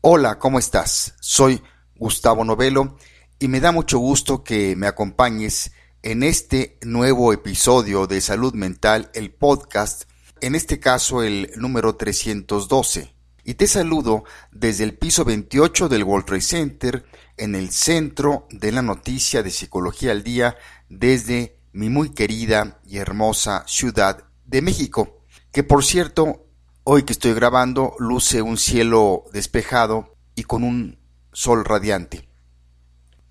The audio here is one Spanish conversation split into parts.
Hola, ¿cómo estás? Soy Gustavo Novelo y me da mucho gusto que me acompañes en este nuevo episodio de Salud Mental, el podcast, en este caso el número 312. Y te saludo desde el piso 28 del World Center, en el centro de la noticia de Psicología al Día, desde mi muy querida y hermosa Ciudad de México, que por cierto Hoy que estoy grabando luce un cielo despejado y con un sol radiante.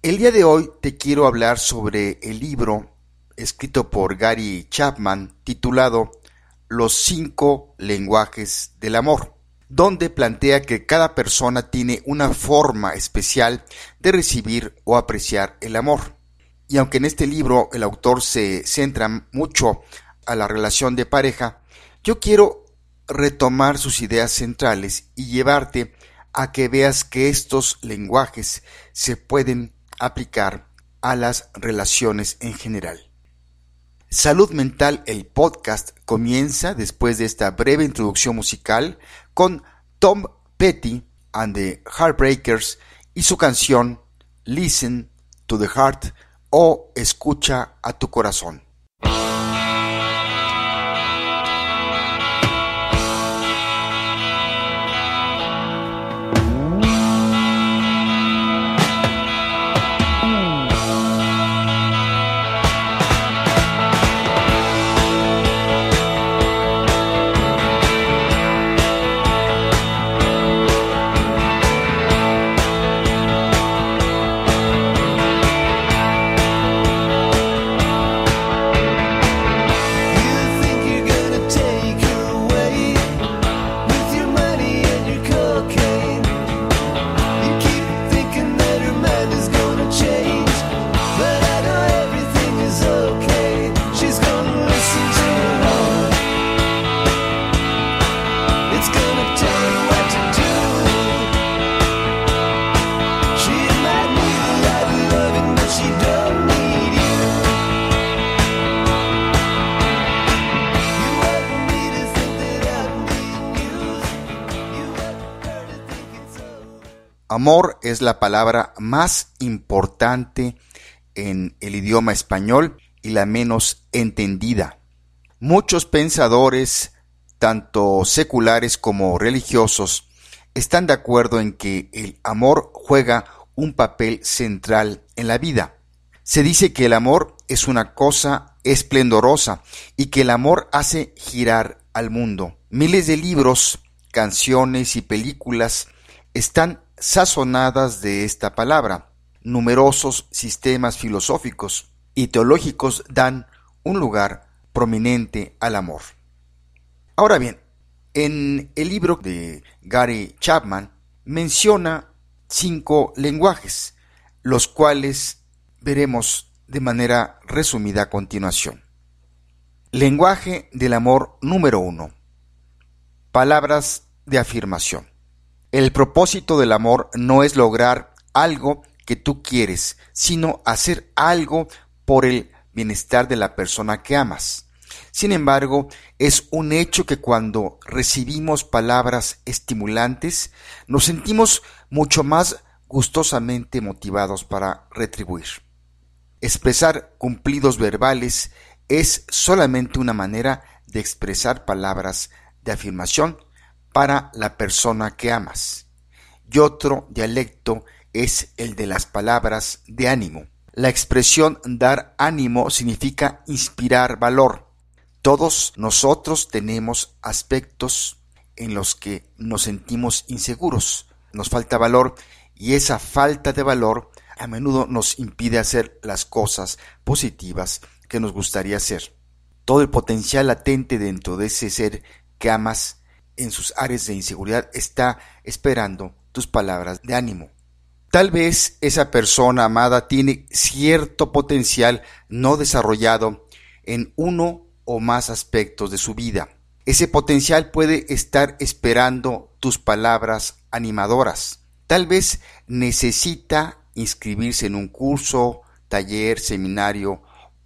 El día de hoy te quiero hablar sobre el libro escrito por Gary Chapman titulado Los cinco lenguajes del amor, donde plantea que cada persona tiene una forma especial de recibir o apreciar el amor. Y aunque en este libro el autor se centra mucho a la relación de pareja, yo quiero retomar sus ideas centrales y llevarte a que veas que estos lenguajes se pueden aplicar a las relaciones en general. Salud Mental, el podcast, comienza después de esta breve introducción musical con Tom Petty and the Heartbreakers y su canción Listen to the Heart o Escucha a tu corazón. Amor es la palabra más importante en el idioma español y la menos entendida. Muchos pensadores, tanto seculares como religiosos, están de acuerdo en que el amor juega un papel central en la vida. Se dice que el amor es una cosa esplendorosa y que el amor hace girar al mundo. Miles de libros, canciones y películas están sazonadas de esta palabra. Numerosos sistemas filosóficos y teológicos dan un lugar prominente al amor. Ahora bien, en el libro de Gary Chapman menciona cinco lenguajes, los cuales veremos de manera resumida a continuación. Lenguaje del amor número uno. Palabras de afirmación. El propósito del amor no es lograr algo que tú quieres, sino hacer algo por el bienestar de la persona que amas. Sin embargo, es un hecho que cuando recibimos palabras estimulantes, nos sentimos mucho más gustosamente motivados para retribuir. Expresar cumplidos verbales es solamente una manera de expresar palabras de afirmación para la persona que amas. Y otro dialecto es el de las palabras de ánimo. La expresión dar ánimo significa inspirar valor. Todos nosotros tenemos aspectos en los que nos sentimos inseguros, nos falta valor y esa falta de valor a menudo nos impide hacer las cosas positivas que nos gustaría hacer. Todo el potencial latente dentro de ese ser que amas en sus áreas de inseguridad está esperando tus palabras de ánimo. Tal vez esa persona amada tiene cierto potencial no desarrollado en uno o más aspectos de su vida. Ese potencial puede estar esperando tus palabras animadoras. Tal vez necesita inscribirse en un curso, taller, seminario,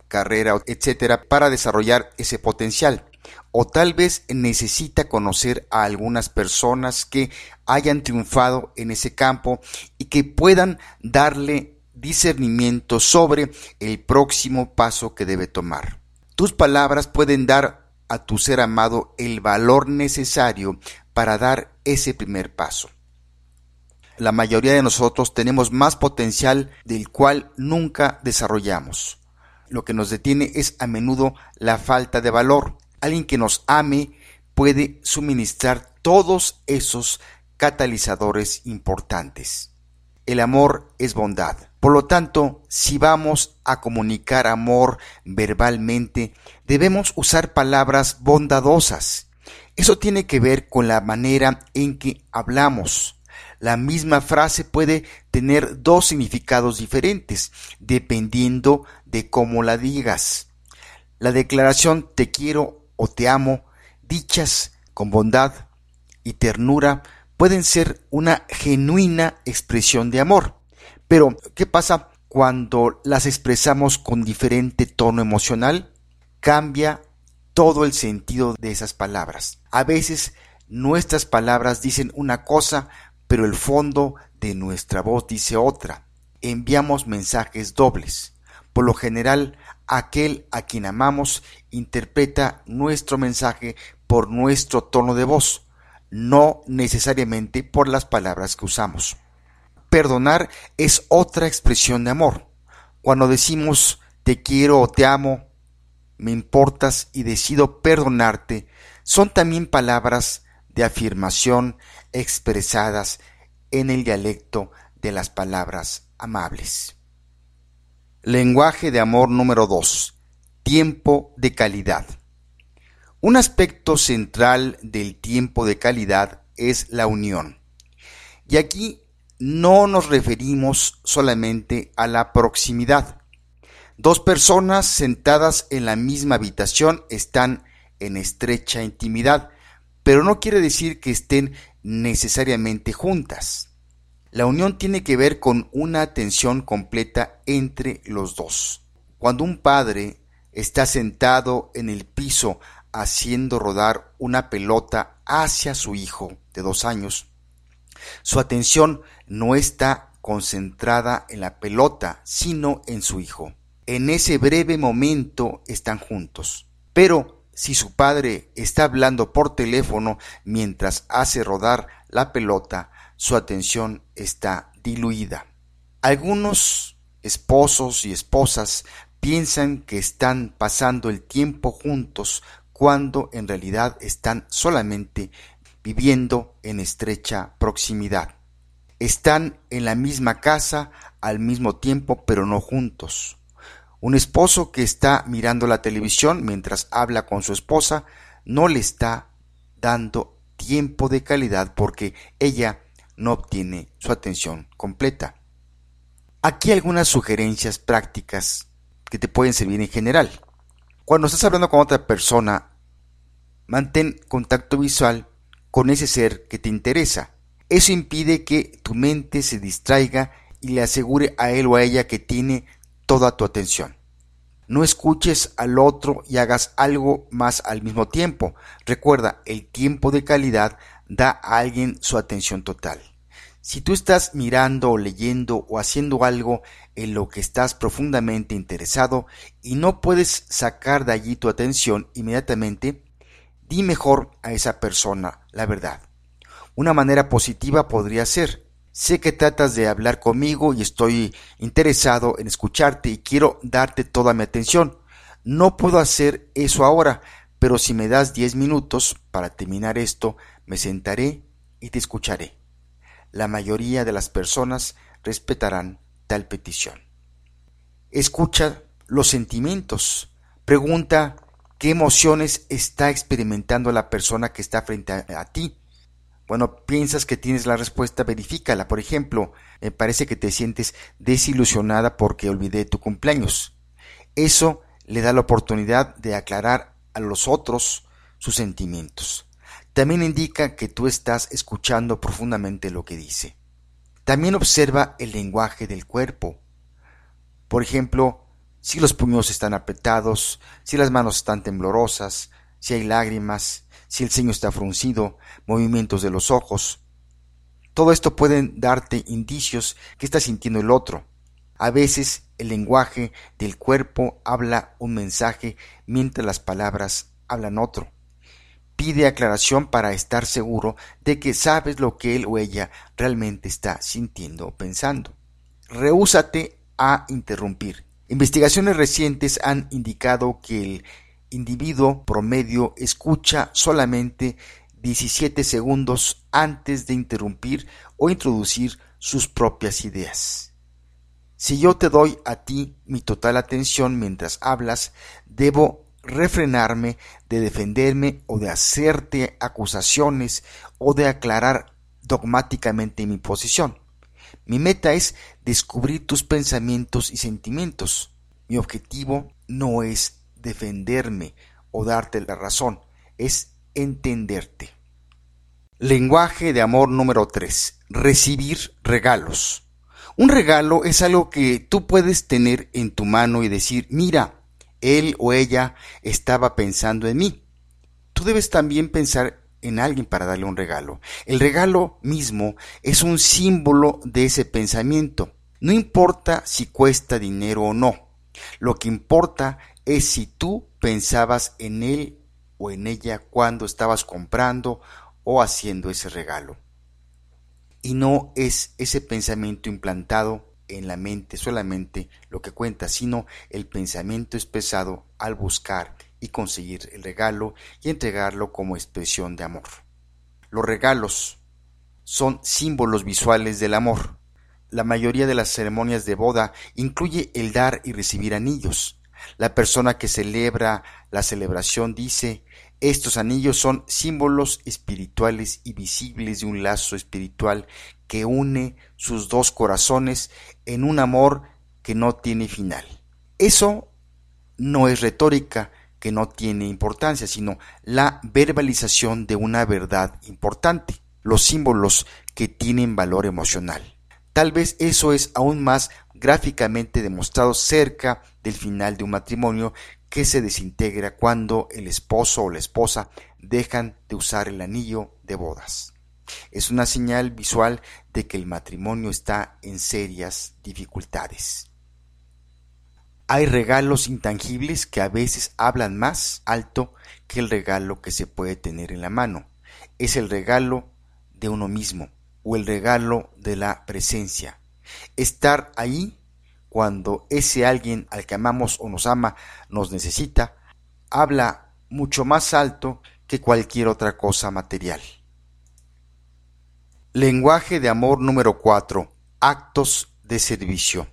carrera, etcétera, para desarrollar ese potencial. O tal vez necesita conocer a algunas personas que hayan triunfado en ese campo y que puedan darle discernimiento sobre el próximo paso que debe tomar. Tus palabras pueden dar a tu ser amado el valor necesario para dar ese primer paso. La mayoría de nosotros tenemos más potencial del cual nunca desarrollamos. Lo que nos detiene es a menudo la falta de valor. Alguien que nos ame puede suministrar todos esos catalizadores importantes. El amor es bondad. Por lo tanto, si vamos a comunicar amor verbalmente, debemos usar palabras bondadosas. Eso tiene que ver con la manera en que hablamos. La misma frase puede tener dos significados diferentes, dependiendo de cómo la digas. La declaración te quiero o te amo, dichas con bondad y ternura, pueden ser una genuina expresión de amor. Pero, ¿qué pasa cuando las expresamos con diferente tono emocional? Cambia todo el sentido de esas palabras. A veces nuestras palabras dicen una cosa, pero el fondo de nuestra voz dice otra. Enviamos mensajes dobles. Por lo general, aquel a quien amamos interpreta nuestro mensaje por nuestro tono de voz, no necesariamente por las palabras que usamos. Perdonar es otra expresión de amor. Cuando decimos te quiero o te amo, me importas y decido perdonarte, son también palabras de afirmación expresadas en el dialecto de las palabras amables. Lenguaje de amor número 2. Tiempo de calidad. Un aspecto central del tiempo de calidad es la unión. Y aquí no nos referimos solamente a la proximidad. Dos personas sentadas en la misma habitación están en estrecha intimidad, pero no quiere decir que estén necesariamente juntas. La unión tiene que ver con una atención completa entre los dos. Cuando un padre está sentado en el piso haciendo rodar una pelota hacia su hijo de dos años, su atención no está concentrada en la pelota, sino en su hijo. En ese breve momento están juntos. Pero si su padre está hablando por teléfono mientras hace rodar la pelota, su atención está diluida. Algunos esposos y esposas piensan que están pasando el tiempo juntos cuando en realidad están solamente viviendo en estrecha proximidad. Están en la misma casa al mismo tiempo pero no juntos. Un esposo que está mirando la televisión mientras habla con su esposa no le está dando tiempo de calidad porque ella no obtiene su atención completa. Aquí algunas sugerencias prácticas que te pueden servir en general. Cuando estás hablando con otra persona, mantén contacto visual con ese ser que te interesa. Eso impide que tu mente se distraiga y le asegure a él o a ella que tiene toda tu atención. No escuches al otro y hagas algo más al mismo tiempo. Recuerda, el tiempo de calidad da a alguien su atención total. Si tú estás mirando o leyendo o haciendo algo en lo que estás profundamente interesado y no puedes sacar de allí tu atención inmediatamente, di mejor a esa persona la verdad. Una manera positiva podría ser Sé que tratas de hablar conmigo y estoy interesado en escucharte y quiero darte toda mi atención. No puedo hacer eso ahora, pero si me das diez minutos para terminar esto, me sentaré y te escucharé. La mayoría de las personas respetarán tal petición. Escucha los sentimientos. Pregunta qué emociones está experimentando la persona que está frente a, ti bueno, piensas que tienes la respuesta, verifícala. Por ejemplo, me parece que te sientes desilusionada porque olvidé tu cumpleaños. Eso le da la oportunidad de aclarar a los otros sus sentimientos. También indica que tú estás escuchando profundamente lo que dice. También observa el lenguaje del cuerpo. Por ejemplo, si los puños están apretados, si las manos están temblorosas, si hay lágrimas, si el ceño está fruncido, movimientos de los ojos. Todo esto pueden darte indicios que está sintiendo el otro. A veces el lenguaje del cuerpo habla un mensaje mientras las palabras hablan otro. Pide aclaración para estar seguro de que sabes lo que él o ella realmente está sintiendo o pensando. Rehúsate a interrumpir. Investigaciones recientes han indicado que el individuo promedio escucha solamente 17 segundos antes de interrumpir o introducir sus propias ideas. Si yo te doy a ti mi total atención mientras hablas, debo refrenarme de defenderme o de hacerte acusaciones o de aclarar dogmáticamente mi posición. Mi meta es descubrir tus pensamientos y sentimientos. Mi objetivo no es defenderme o darte la razón, es entenderte. Lenguaje de amor número 3. Recibir regalos. Un regalo es algo que tú puedes tener en tu mano y decir, mira, él o ella estaba pensando en mí. Tú debes también pensar en alguien para darle un regalo. El regalo mismo es un símbolo de ese pensamiento. No importa si cuesta dinero o no. Lo que importa es si tú pensabas en él o en ella cuando estabas comprando o haciendo ese regalo y no es ese pensamiento implantado en la mente solamente lo que cuenta, sino el pensamiento expresado al buscar y conseguir el regalo y entregarlo como expresión de amor. Los regalos son símbolos visuales del amor. La mayoría de las ceremonias de boda incluye el dar y recibir anillos. La persona que celebra la celebración dice estos anillos son símbolos espirituales y visibles de un lazo espiritual que une sus dos corazones en un amor que no tiene final. Eso no es retórica que no tiene importancia, sino la verbalización de una verdad importante, los símbolos que tienen valor emocional. Tal vez eso es aún más gráficamente demostrado cerca del final de un matrimonio que se desintegra cuando el esposo o la esposa dejan de usar el anillo de bodas. Es una señal visual de que el matrimonio está en serias dificultades. Hay regalos intangibles que a veces hablan más alto que el regalo que se puede tener en la mano. Es el regalo de uno mismo o el regalo de la presencia. Estar ahí cuando ese alguien al que amamos o nos ama nos necesita, habla mucho más alto que cualquier otra cosa material. Lenguaje de amor número 4. Actos de servicio.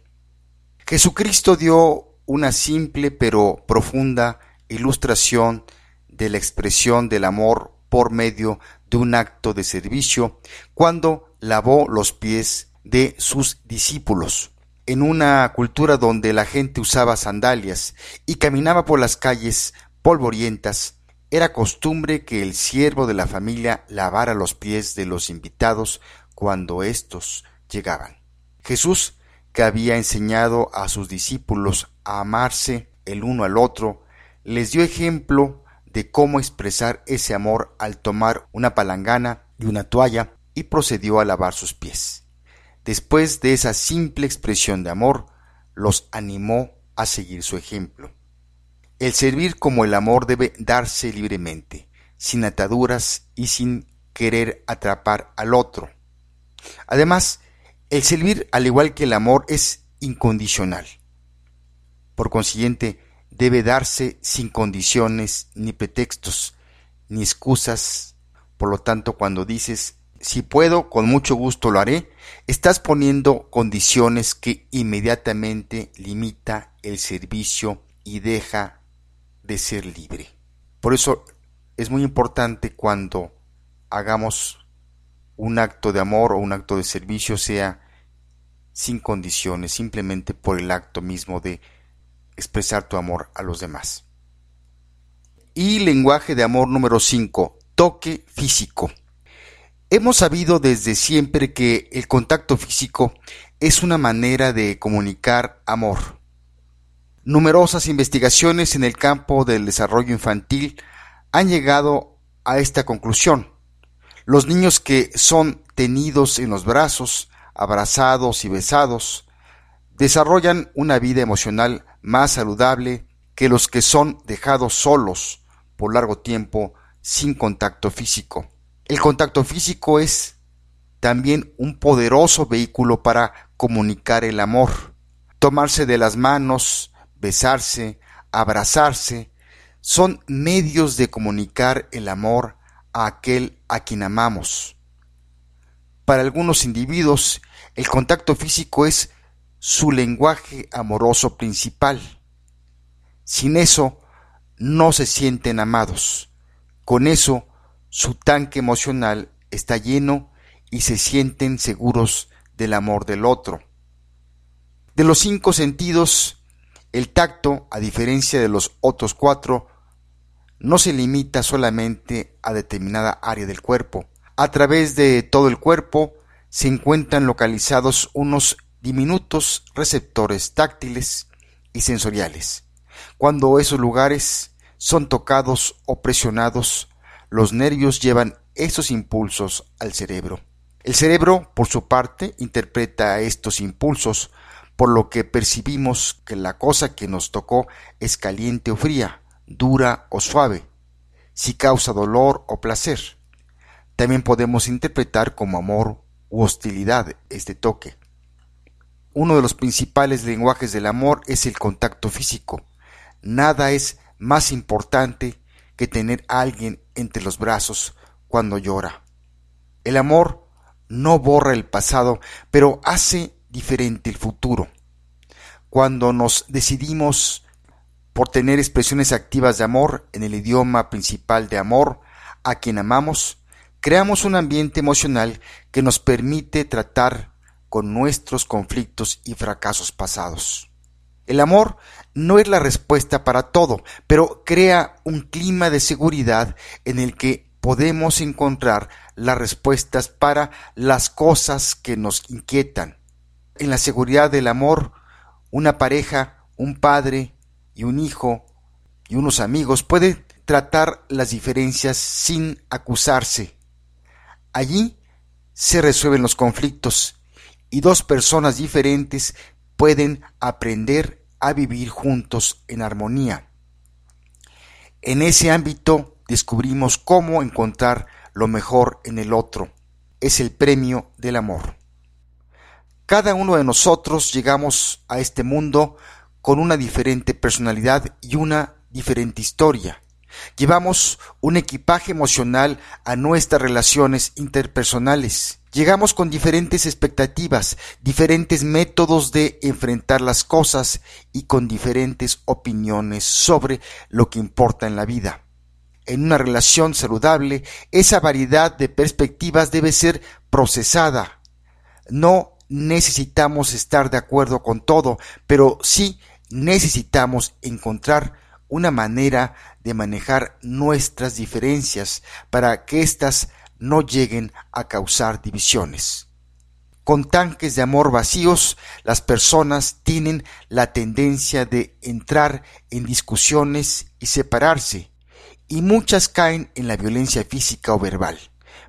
Jesucristo dio una simple pero profunda ilustración de la expresión del amor por medio de un acto de servicio cuando lavó los pies de sus discípulos en una cultura donde la gente usaba sandalias y caminaba por las calles polvorientas, era costumbre que el siervo de la familia lavara los pies de los invitados cuando éstos llegaban. Jesús, que había enseñado a sus discípulos a amarse el uno al otro, les dio ejemplo de cómo expresar ese amor al tomar una palangana y una toalla y procedió a lavar sus pies. Después de esa simple expresión de amor, los animó a seguir su ejemplo. El servir como el amor debe darse libremente, sin ataduras y sin querer atrapar al otro. Además, el servir, al igual que el amor, es incondicional. Por consiguiente, debe darse sin condiciones ni pretextos, ni excusas. Por lo tanto, cuando dices si puedo, con mucho gusto lo haré, estás poniendo condiciones que inmediatamente limita el servicio y deja de ser libre. Por eso es muy importante cuando hagamos un acto de amor o un acto de servicio sea sin condiciones, simplemente por el acto mismo de expresar tu amor a los demás. Y lenguaje de amor número 5, toque físico. Hemos sabido desde siempre que el contacto físico es una manera de comunicar amor. Numerosas investigaciones en el campo del desarrollo infantil han llegado a esta conclusión. Los niños que son tenidos en los brazos, abrazados y besados, desarrollan una vida emocional más saludable que los que son dejados solos por largo tiempo sin contacto físico. El contacto físico es también un poderoso vehículo para comunicar el amor. Tomarse de las manos, besarse, abrazarse, son medios de comunicar el amor a aquel a quien amamos. Para algunos individuos, el contacto físico es su lenguaje amoroso principal. Sin eso, no se sienten amados. Con eso, su tanque emocional está lleno y se sienten seguros del amor del otro. De los cinco sentidos, el tacto, a diferencia de los otros cuatro, no se limita solamente a determinada área del cuerpo. A través de todo el cuerpo se encuentran localizados unos diminutos receptores táctiles y sensoriales. Cuando esos lugares son tocados o presionados, los nervios llevan esos impulsos al cerebro. El cerebro, por su parte, interpreta estos impulsos, por lo que percibimos que la cosa que nos tocó es caliente o fría, dura o suave, si causa dolor o placer. También podemos interpretar como amor u hostilidad este toque. Uno de los principales lenguajes del amor es el contacto físico. Nada es más importante que tener a alguien entre los brazos cuando llora. El amor no borra el pasado, pero hace diferente el futuro. Cuando nos decidimos por tener expresiones activas de amor en el idioma principal de amor a quien amamos, creamos un ambiente emocional que nos permite tratar con nuestros conflictos y fracasos pasados. El amor no es la respuesta para todo, pero crea un clima de seguridad en el que podemos encontrar las respuestas para las cosas que nos inquietan. En la seguridad del amor, una pareja, un padre y un hijo y unos amigos pueden tratar las diferencias sin acusarse. Allí se resuelven los conflictos y dos personas diferentes pueden aprender a vivir juntos en armonía. En ese ámbito descubrimos cómo encontrar lo mejor en el otro. Es el premio del amor. Cada uno de nosotros llegamos a este mundo con una diferente personalidad y una diferente historia. Llevamos un equipaje emocional a nuestras relaciones interpersonales. Llegamos con diferentes expectativas, diferentes métodos de enfrentar las cosas y con diferentes opiniones sobre lo que importa en la vida. En una relación saludable, esa variedad de perspectivas debe ser procesada. No necesitamos estar de acuerdo con todo, pero sí necesitamos encontrar una manera de manejar nuestras diferencias para que éstas no lleguen a causar divisiones. Con tanques de amor vacíos, las personas tienen la tendencia de entrar en discusiones y separarse, y muchas caen en la violencia física o verbal.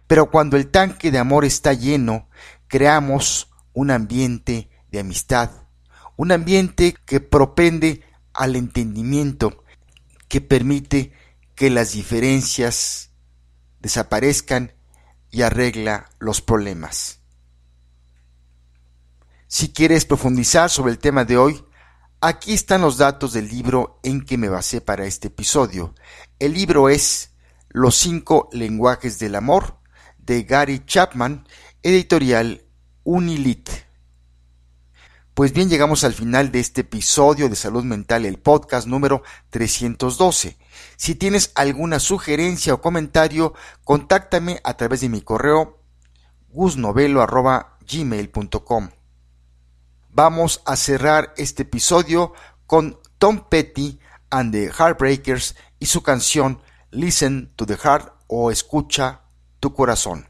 Pero cuando el tanque de amor está lleno, creamos un ambiente de amistad, un ambiente que propende al entendimiento, que permite que las diferencias desaparezcan y arregla los problemas. Si quieres profundizar sobre el tema de hoy, aquí están los datos del libro en que me basé para este episodio. El libro es Los cinco lenguajes del amor de Gary Chapman, editorial Unilit. Pues bien, llegamos al final de este episodio de Salud Mental, el podcast número 312. Si tienes alguna sugerencia o comentario, contáctame a través de mi correo gusnovelo.gmail.com. Vamos a cerrar este episodio con Tom Petty and the Heartbreakers y su canción Listen to the Heart o Escucha tu corazón.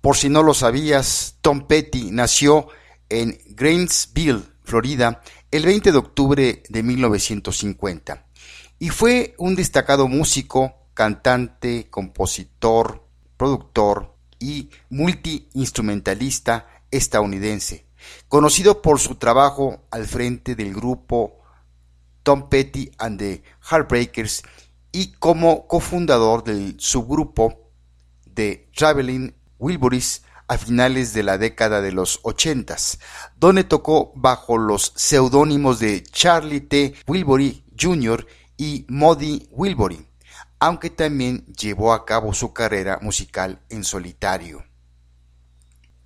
Por si no lo sabías, Tom Petty nació en Gainesville, Florida, el 20 de octubre de 1950 y fue un destacado músico, cantante, compositor, productor y multiinstrumentalista estadounidense, conocido por su trabajo al frente del grupo Tom Petty and the Heartbreakers y como cofundador del subgrupo de Traveling Wilburys a finales de la década de los ochentas, donde tocó bajo los seudónimos de Charlie T. Wilbury Jr. y Modi Wilbury, aunque también llevó a cabo su carrera musical en solitario.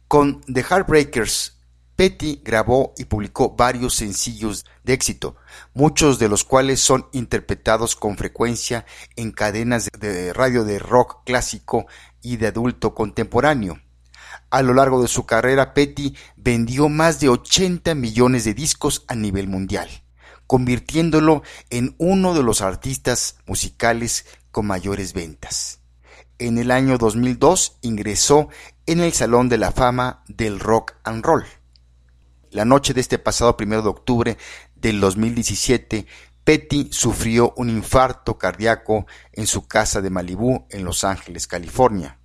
Con The Heartbreakers, Petty grabó y publicó varios sencillos de éxito, muchos de los cuales son interpretados con frecuencia en cadenas de radio de rock clásico y de adulto contemporáneo. A lo largo de su carrera, Petty vendió más de 80 millones de discos a nivel mundial, convirtiéndolo en uno de los artistas musicales con mayores ventas. En el año 2002 ingresó en el Salón de la Fama del Rock and Roll. La noche de este pasado primero de octubre del 2017, Petty sufrió un infarto cardíaco en su casa de Malibú, en Los Ángeles, California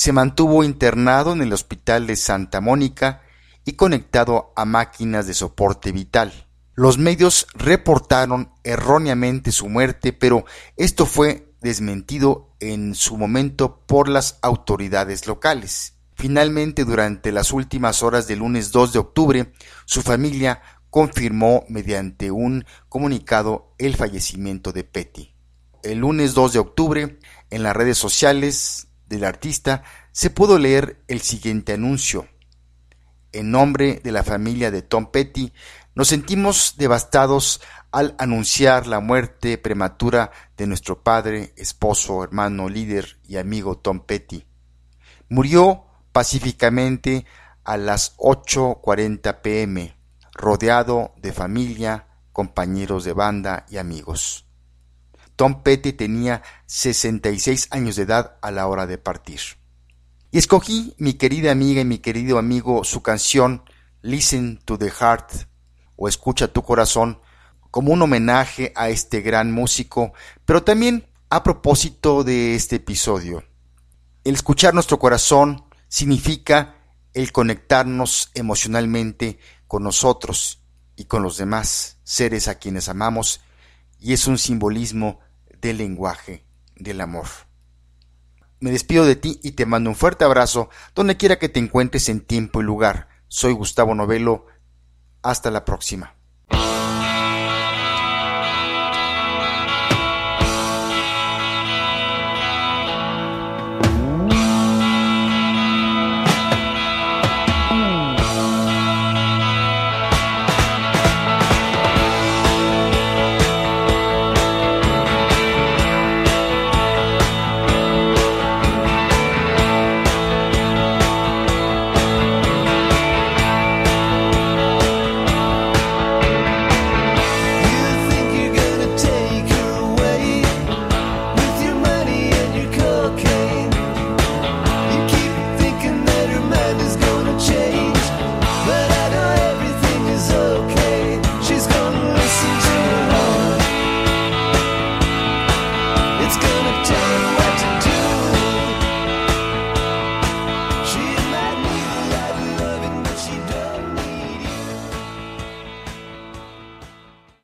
se mantuvo internado en el Hospital de Santa Mónica y conectado a máquinas de soporte vital. Los medios reportaron erróneamente su muerte, pero esto fue desmentido en su momento por las autoridades locales. Finalmente, durante las últimas horas del lunes 2 de octubre, su familia confirmó mediante un comunicado el fallecimiento de Petty. El lunes 2 de octubre, en las redes sociales del artista se pudo leer el siguiente anuncio. En nombre de la familia de Tom Petty, nos sentimos devastados al anunciar la muerte prematura de nuestro padre, esposo, hermano, líder y amigo Tom Petty. Murió pacíficamente a las 8.40 pm, rodeado de familia, compañeros de banda y amigos. Tom Petty tenía 66 años de edad a la hora de partir. Y escogí, mi querida amiga y mi querido amigo, su canción Listen to the Heart o Escucha tu corazón como un homenaje a este gran músico, pero también a propósito de este episodio. El escuchar nuestro corazón significa el conectarnos emocionalmente con nosotros y con los demás seres a quienes amamos y es un simbolismo del lenguaje del amor. Me despido de ti y te mando un fuerte abrazo donde quiera que te encuentres en tiempo y lugar. Soy Gustavo Novelo. Hasta la próxima.